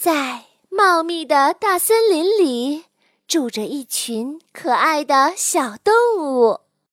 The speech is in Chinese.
在茂密的大森林里住着一群可爱的小动物。